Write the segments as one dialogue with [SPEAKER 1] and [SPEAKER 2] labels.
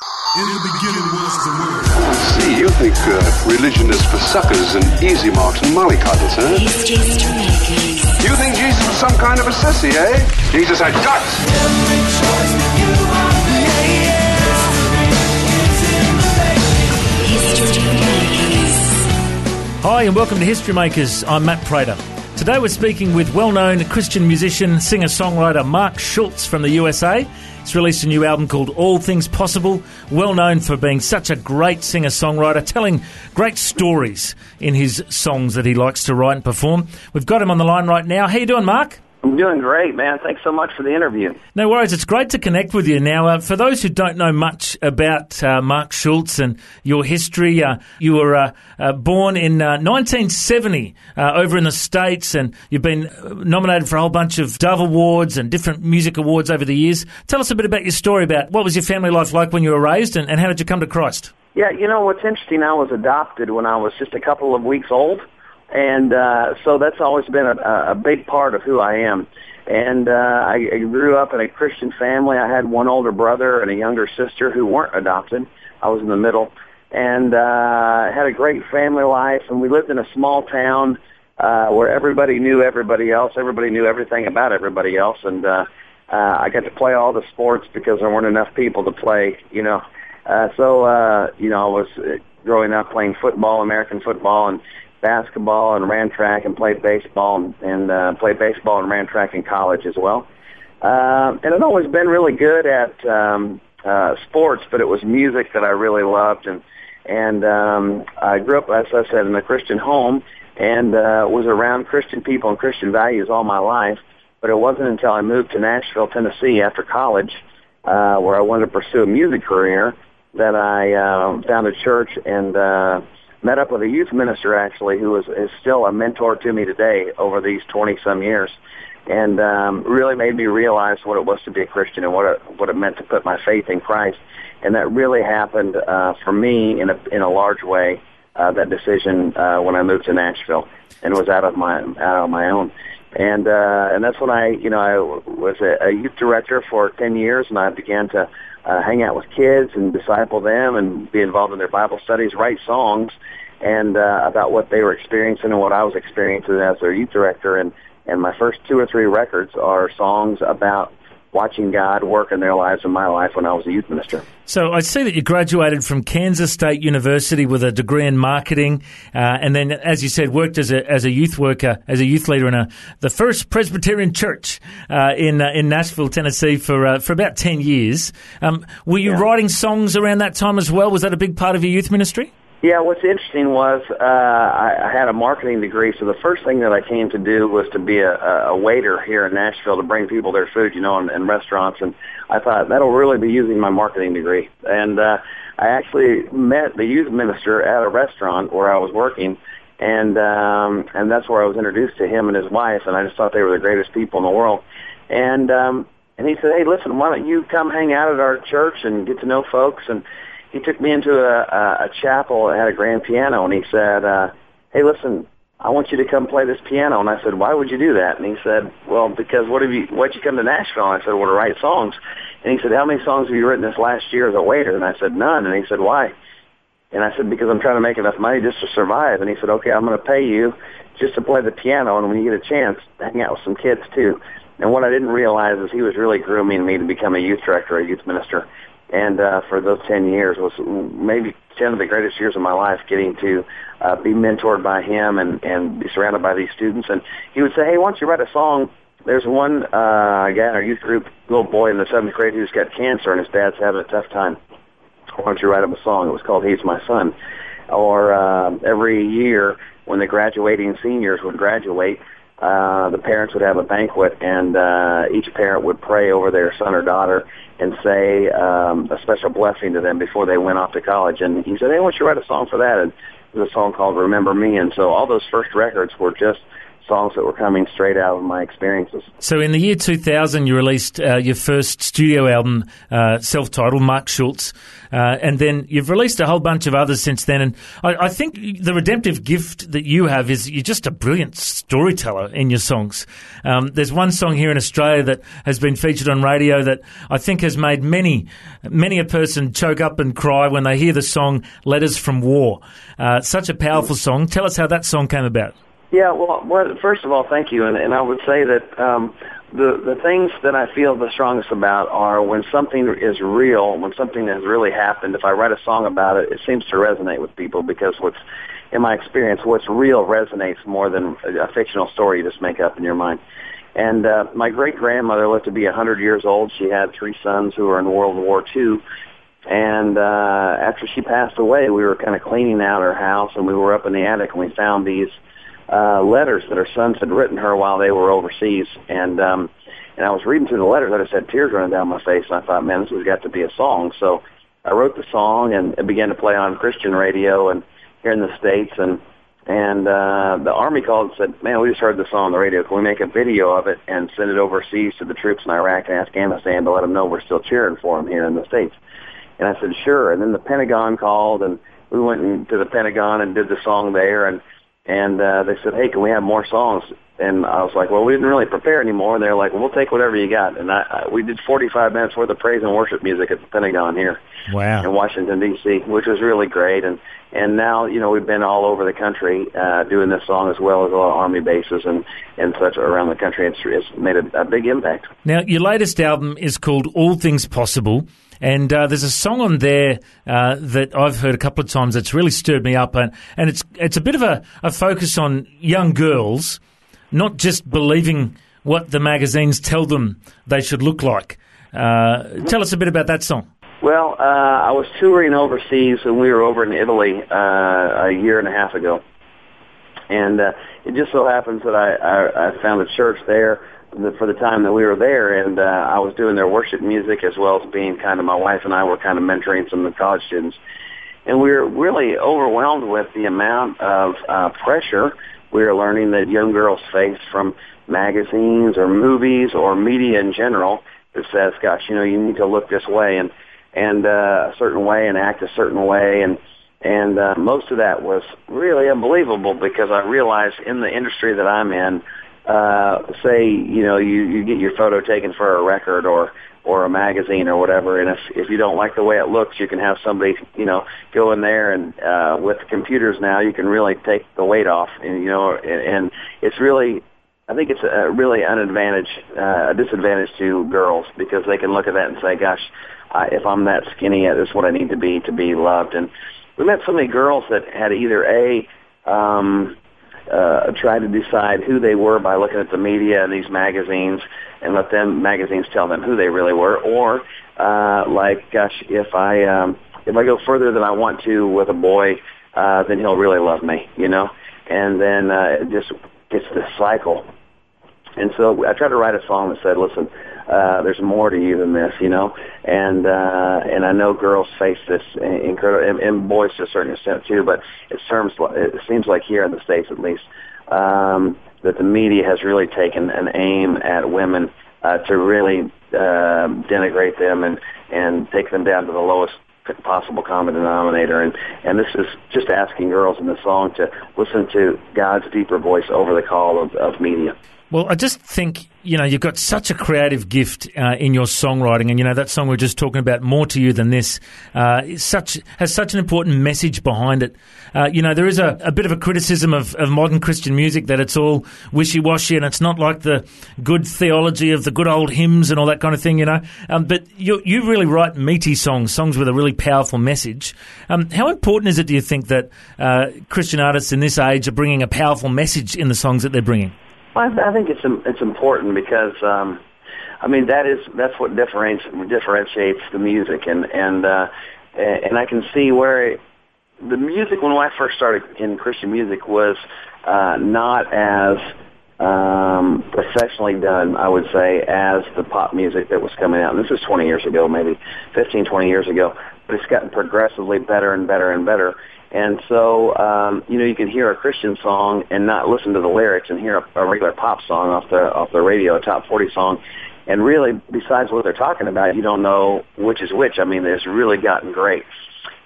[SPEAKER 1] In the beginning was the word.
[SPEAKER 2] I see, you think uh, religion is for suckers and easy marks and mollycoddles, huh? You think Jesus was some kind of a sissy, eh? Jesus had guts.
[SPEAKER 3] Hi, and welcome to History Makers. I'm Matt Prater. Today we're speaking with well known Christian musician, singer songwriter Mark Schultz from the USA. He's released a new album called All Things Possible, well known for being such a great singer songwriter, telling great stories in his songs that he likes to write and perform. We've got him on the line right now. How you doing, Mark?
[SPEAKER 4] I'm doing great, man. Thanks so much for the interview.
[SPEAKER 3] No worries. It's great to connect with you. Now, uh, for those who don't know much about uh, Mark Schultz and your history, uh, you were uh, uh, born in uh, 1970 over in the States, and you've been nominated for a whole bunch of Dove Awards and different music awards over the years. Tell us a bit about your story about what was your family life like when you were raised, and, and how did you come to Christ?
[SPEAKER 4] Yeah, you know what's interesting? I was adopted when I was just a couple of weeks old and uh, so that's always been a, a big part of who I am. And uh, I, I grew up in a Christian family. I had one older brother and a younger sister who weren't adopted. I was in the middle, and uh, had a great family life. And we lived in a small town uh, where everybody knew everybody else. Everybody knew everything about everybody else, and uh, uh, I got to play all the sports because there weren't enough people to play. You know, uh, so uh, you know I was uh, growing up playing football, American football, and basketball and ran track and played baseball and, and uh, played baseball and ran track in college as well. Uh, and I'd always been really good at um, uh, sports, but it was music that I really loved. And and um, I grew up, as I said, in a Christian home and uh, was around Christian people and Christian values all my life. But it wasn't until I moved to Nashville, Tennessee, after college, uh, where I wanted to pursue a music career, that I uh, found a church and uh, met up with a youth minister actually who is, is still a mentor to me today over these 20 some years and um, really made me realize what it was to be a Christian and what it, what it meant to put my faith in Christ. And that really happened uh, for me in a, in a large way, uh, that decision uh, when I moved to Nashville and was out of my, out of my own. And, uh, and that's when I, you know, I was a, a youth director for 10 years and I began to uh, hang out with kids and disciple them and be involved in their Bible studies, write songs and uh, about what they were experiencing and what I was experiencing as their youth director. And, and my first two or three records are songs about watching God work in their lives and my life when I was a youth minister.
[SPEAKER 3] So I see that you graduated from Kansas State University with a degree in marketing, uh, and then, as you said, worked as a as a youth worker, as a youth leader in a the First Presbyterian Church uh, in uh, in Nashville, Tennessee, for uh, for about ten years. Um, were you yeah. writing songs around that time as well? Was that a big part of your youth ministry?
[SPEAKER 4] Yeah, what's interesting was uh, I, had a marketing degree, so the first thing that I came to do was to be a, a waiter here in Nashville to bring people their food, you know, in, in restaurants. And I thought that'll really be using my marketing degree. And uh, I actually met the youth minister at a restaurant where I was working, and um, and that's where I was introduced to him and his wife. And I just thought they were the greatest people in the world. And um, and he said, hey, listen, why don't you come hang out at our church and get to know folks and he took me into a, a, a chapel that had a grand piano, and he said, uh, "Hey, listen, I want you to come play this piano." And I said, "Why would you do that?" And he said, "Well, because what have you? Why'd you come to Nashville?" And I said, "Well, to write songs." And he said, "How many songs have you written this last year as a waiter?" And I said, "None." And he said, "Why?" And I said, "Because I'm trying to make enough money just to survive." And he said, "Okay, I'm going to pay you just to play the piano, and when you get a chance, hang out with some kids too." And what I didn't realize is he was really grooming me to become a youth director, a youth minister and uh, for those 10 years was maybe 10 of the greatest years of my life getting to uh, be mentored by him and, and be surrounded by these students. And he would say, hey, why don't you write a song? There's one uh, guy in our youth group, little boy in the seventh grade who's got cancer and his dad's having a tough time. Why don't you write him a song? It was called He's My Son. Or uh, every year when the graduating seniors would graduate, uh, the parents would have a banquet, and uh, each parent would pray over their son or daughter and say um, a special blessing to them before they went off to college. And he said, "Hey, why don't you write a song for that?" And it was a song called "Remember Me." And so all those first records were just songs that were coming straight out of my experiences.
[SPEAKER 3] So, in the year 2000, you released uh, your first studio album, uh, self-titled, Mark Schultz, uh, and then you've released a whole bunch of others since then. And I, I, think the redemptive gift that you have is you're just a brilliant storyteller in your songs. Um, there's one song here in Australia that has been featured on radio that I think has made many, many a person choke up and cry when they hear the song "Letters from War." Uh, such a powerful song. Tell us how that song came about.
[SPEAKER 4] Yeah, well, well first of all, thank you, and, and I would say that um, the the things that I feel the strongest about are when something is real, when something has really happened. If I write a song about it, it seems to resonate with people because what's in my experience, what's real resonates more than a, fictional story you just make up in your mind. And uh, my great grandmother lived to be a hundred years old. She had three sons who were in World War II. And uh, after she passed away, we were kind of cleaning out her house, and we were up in the attic, and we found these uh, letters that her sons had written her while they were overseas. And um, and I was reading through the letters, I just had tears running down my face, and I thought, man, this has got to be a song. So I wrote the song, and it began to play on Christian radio and here in the states, and and uh, the army called and said, "Man, we just heard the song on the radio. Can we make a video of it and send it overseas to the troops in Iraq and Afghanistan to let them know we're still cheering for them here in the states?" And I said, "Sure." And then the Pentagon called, and we went to the Pentagon and did the song there, and and uh, they said, "Hey, can we have more songs?" And I was like, "Well, we didn't really prepare anymore." And they're like, well, "We'll take whatever you got." And I, I we did 45 minutes worth of praise and worship music at the Pentagon here,
[SPEAKER 3] wow,
[SPEAKER 4] in Washington D.C., which was really great. And and now you know we've been all over the country uh, doing this song as well as a lot of army bases and and such around the country. It's, it's made a, a big impact.
[SPEAKER 3] Now, your latest album is called All Things Possible. And uh, there's a song on there uh, that I've heard a couple of times that's really stirred me up, and, and it's it's a bit of a, a focus on young girls, not just believing what the magazines tell them they should look like. Uh, tell us a bit about that song.
[SPEAKER 4] Well, uh, I was touring overseas, and we were over in Italy uh, a year and a half ago, and uh, it just so happens that I, I, I found a church there the, for the time that we were there, and uh, I was doing their worship music as well as being kind of my wife and I were kind of mentoring some of the college students, and we were really overwhelmed with the amount of uh, pressure we were learning that young girls face from magazines or movies or media in general that says, "Gosh, you know, you need to look this way and and uh, a certain way and act a certain way," and and uh, most of that was really unbelievable because I realized in the industry that I'm in uh, say you know you you get your photo taken for a record or or a magazine or whatever, and if if you don't like the way it looks, you can have somebody you know go in there and uh, with the computers now you can really take the weight off, and you know and, and it's really I think it's a really an advantage, uh, a disadvantage to girls because they can look at that and say, "Gosh, I, if I'm that skinny, that's what I need to be to be loved." And we met so many girls that had either a um, uh, try to decide who they were by looking at the media and these magazines and let them magazines tell them who they really were. Or uh like gosh if i um if i go further than i want to with a boy uh then he'll really love me you know? And then uh it just gets this cycle and so I tried to write a song that said, "Listen, uh, there's more to you than this," you know. And uh, and I know girls face this incredible, and, and boys to a certain extent too. But it seems it seems like here in the states, at least, um, that the media has really taken an aim at women uh, to really uh, denigrate them and and take them down to the lowest possible common denominator and and this is just asking girls in the song to listen to God's deeper voice over the call of, of media.
[SPEAKER 3] Well, I just think you know you've got such a creative gift uh, in your songwriting, and you know that song we are just talking about, "More to You Than This," uh, such has such an important message behind it. Uh, you know, there is a, a bit of a criticism of, of, modern Christian music that it's all wishy washy and it's not like the good theology of the good old hymns and all that kind of thing. You know, um, but you you really write meaty songs, songs with a really powerful message. Um, how important is it, do you think, that uh, Christian artists in this age are bringing a powerful message in the songs that they're bringing?
[SPEAKER 4] Well, I, think it's it's important because um, I mean that is that's what differentiates differentiates the music, and and uh, and I can see where the music when I first started in Christian music was uh, not as um, professionally done, I would say, as the pop music that was coming out. And this was 20 years ago, maybe 15, 20 years ago. But it's gotten progressively better and better and better. And so, um, you know, you can hear a Christian song and not listen to the lyrics and hear a, a regular pop song off the off the radio, a top 40 song, and really, besides what they're talking about, you don't know which is which. I mean, it's really gotten great.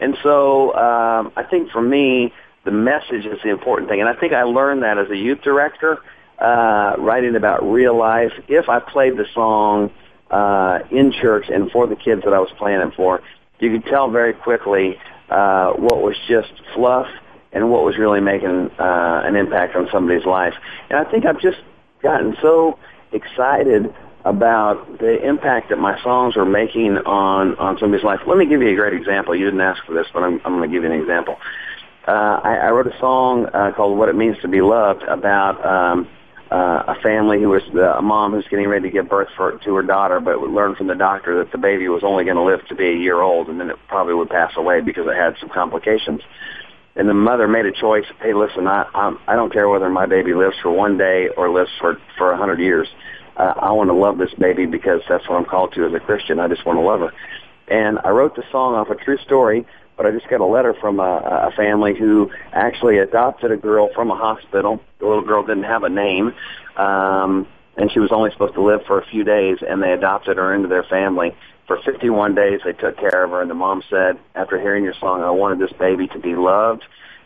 [SPEAKER 4] And so, um, I think for me, the message is the important thing, and I think I learned that as a youth director, uh, writing about real life. If I played the song uh, in church and for the kids that I was playing it for, you could tell very quickly uh, what was just fluff and what was really making uh, an impact on somebody's life. And I think I've just gotten so excited about the impact that my songs are making on on somebody's life. Let me give you a great example. You didn't ask for this, but I'm, I'm going to give you an example. Uh, I, I wrote a song uh, called "What It Means to Be Loved" about um, uh, a family who was uh, a mom who's getting ready to give birth for, to her daughter, but learned from the doctor that the baby was only going to live to be a year old, and then it probably would pass away because it had some complications. And the mother made a choice. Hey, listen, I I'm, I don't care whether my baby lives for one day or lives for for a hundred years. Uh, I want to love this baby because that's what I'm called to as a Christian. I just want to love her. And I wrote the song off a true story but I just got a letter from a, a family who actually adopted a girl from a hospital. The little girl didn't have a name, um, and she was only supposed to live for a few days, and they adopted her into their family. For 51 days, they took care of her, and the mom said, after hearing your song, I wanted this baby to be loved,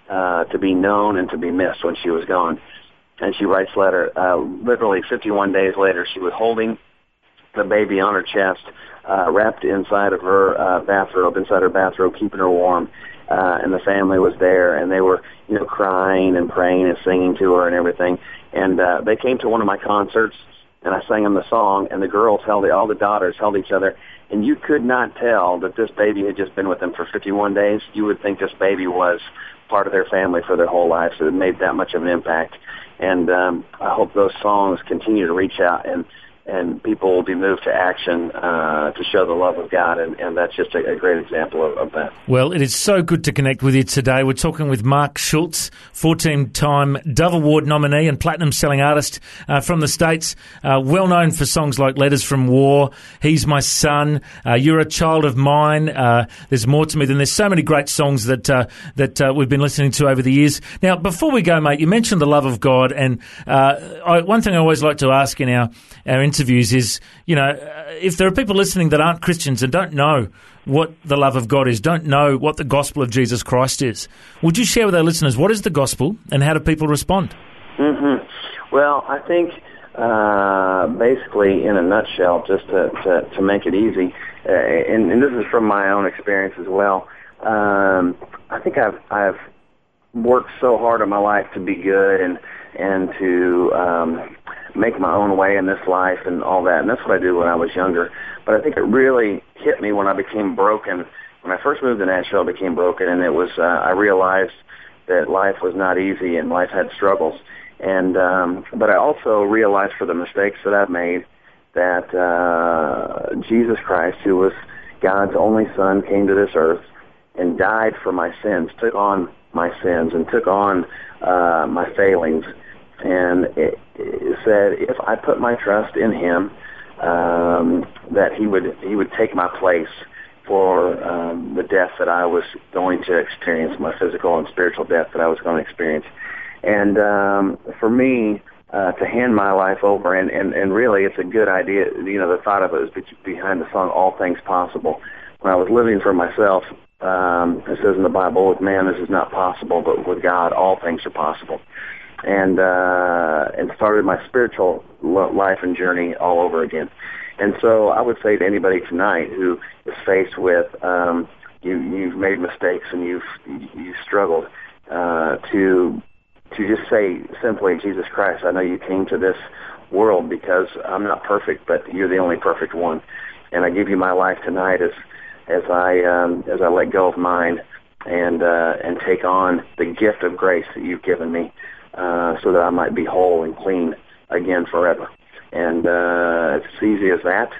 [SPEAKER 4] uh, to be known, and to be missed when she was gone. And she writes letter, uh, literally 51 days later, she was holding the baby on her chest, uh, wrapped inside of her uh, bathrobe, inside her bathrobe, keeping her warm. Uh, and the family was there, and they were, you know, crying and praying and singing to her and everything. And uh, they came to one of my concerts, and I sang them the song, and the girls held, all the daughters held each other, and you could not tell that this baby had just been with them for 51 days. You would think this baby was part of their family for their whole life, so it made that much of an impact. And um, I hope those songs continue to reach out and and people will be moved to action uh, to show the love of God, and, and that's just a, a great example of, of, that.
[SPEAKER 3] Well, it is so good to connect with you today. We're talking with Mark Schultz, 14-time Dove Award nominee and platinum-selling artist uh, from the States, uh, well known for songs like Letters from War, He's My Son, uh, You're a Child of Mine, uh, There's More to Me Than There's so many great songs that uh, that we've been listening to over the years. Now, before we go, mate, you mentioned the love of God, and I, one thing I always like to ask in our, our interviews is, you know, if there are people listening that aren't Christians and don't know what the love of God is, don't know what the gospel of Jesus Christ is, would you share with our listeners what is the gospel and how do people respond?
[SPEAKER 4] Mm-hmm. Well, I think uh, basically, in a nutshell, just to, to, to make it easy, uh, and, and this is from my own experience as well. Um, I think I've I've worked so hard in my life to be good and and to um, make my own way in this life and all that. And that's what I did when I was younger. But I think it really hit me when I became broken. When I first moved to Nashville, I became broken, and it was uh, I realized that life was not easy and life had struggles. And um, but I also realized for the mistakes that I've made that uh, Jesus Christ, who was God's only Son, came to this earth and died for my sins, took on my sins, and took on uh, my failings and it, it said if I put my trust in Him, um, that He would He would take my place for um, the death that I was going to experience, my physical and spiritual death that I was going to experience. And um, for me, uh, to hand my life over, and, and, and really it's a good idea, you know, the thought of it is behind the song, All Things Possible. When I was living for myself, um, it says in the Bible, with man this is not possible, but with God all things are possible and uh, and started my spiritual life and journey all over again. And so I would say to anybody tonight who is faced with um, you, you've made mistakes and you've you've struggled uh, to to just say simply, Jesus Christ, I know you came to this world because I'm not perfect, but you're the only perfect one, and I give you my life tonight as as I um, as I let go of mine and uh, and take on the gift of grace that you've given me uh, so that I might be whole and clean again forever. And uh, it's as easy as that.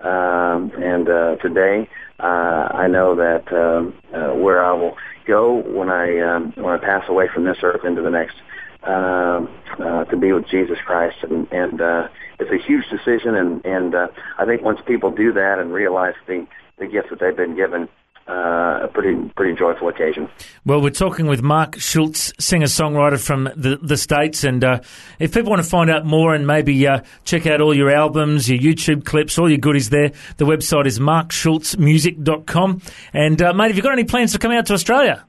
[SPEAKER 4] Um, and uh, today, uh, I know that um, uh, where I will go when I um, when I pass away from this earth into the next uh, uh, to be with Jesus Christ, and and uh, it's a huge decision, and and uh, I think once people do that and realize the the gift that they've been given, uh, a pretty pretty joyful occasion.
[SPEAKER 3] Well, we're talking with Mark Schultz, singer songwriter from the the states, and uh, if people want to find out more and maybe uh, check out all your albums, your YouTube clips, all your goodies there, the website is markschultzmusic.com. And uh, mate, have you got any plans to come out to Australia?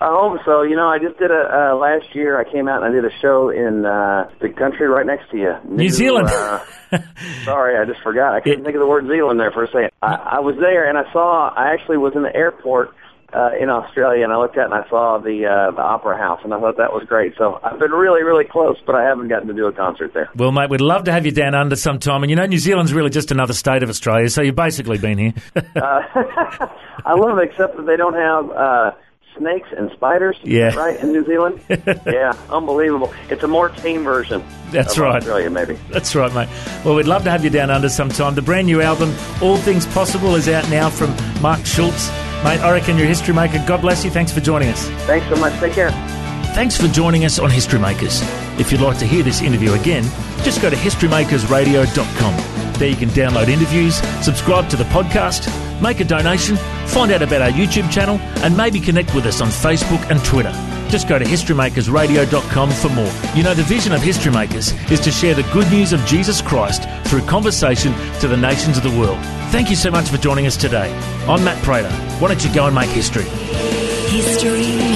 [SPEAKER 4] I hope so. You know, I just did a uh, last year. I came out and I did a show in uh, the country right next to you,
[SPEAKER 3] New, New Zealand.
[SPEAKER 4] Uh, sorry, I just forgot. I couldn't it, think of the word Zealand there for a second. I, I was there and I saw. I actually was in the airport uh, in Australia, and I looked at and I saw the uh, the Opera House, and I thought that was great. So I've been really, really close, but I haven't gotten to do a concert there.
[SPEAKER 3] Well, mate, we'd love to have you down under sometime. And you know, New Zealand's really just another state of Australia, so you've basically been here. uh,
[SPEAKER 4] I love it, except that they don't have. Uh, snakes and spiders.
[SPEAKER 3] Yeah.
[SPEAKER 4] Right in New Zealand. yeah, unbelievable. It's a more tame version.
[SPEAKER 3] That's right.
[SPEAKER 4] Australia, maybe.
[SPEAKER 3] That's right, mate. Well, we'd love to have you down under sometime. The brand new album, All Things Possible, is out now from Mark Schultz. Mate, I reckon you're a history maker. God bless you. Thanks for joining us.
[SPEAKER 4] Thanks so much. Take care.
[SPEAKER 3] Thanks for joining us on History Makers. If you'd like to hear this interview again, just go to historymakersradio.com. There you can download interviews, subscribe to the podcast, make a donation, find out about our YouTube channel, and maybe connect with us on Facebook and Twitter. Just go to historymakersradio.com for more. You know, the vision of History Makers is to share the good news of Jesus Christ through conversation to the nations of the world. Thank you so much for joining us today. I'm Matt Prater. Why don't you go and make history? History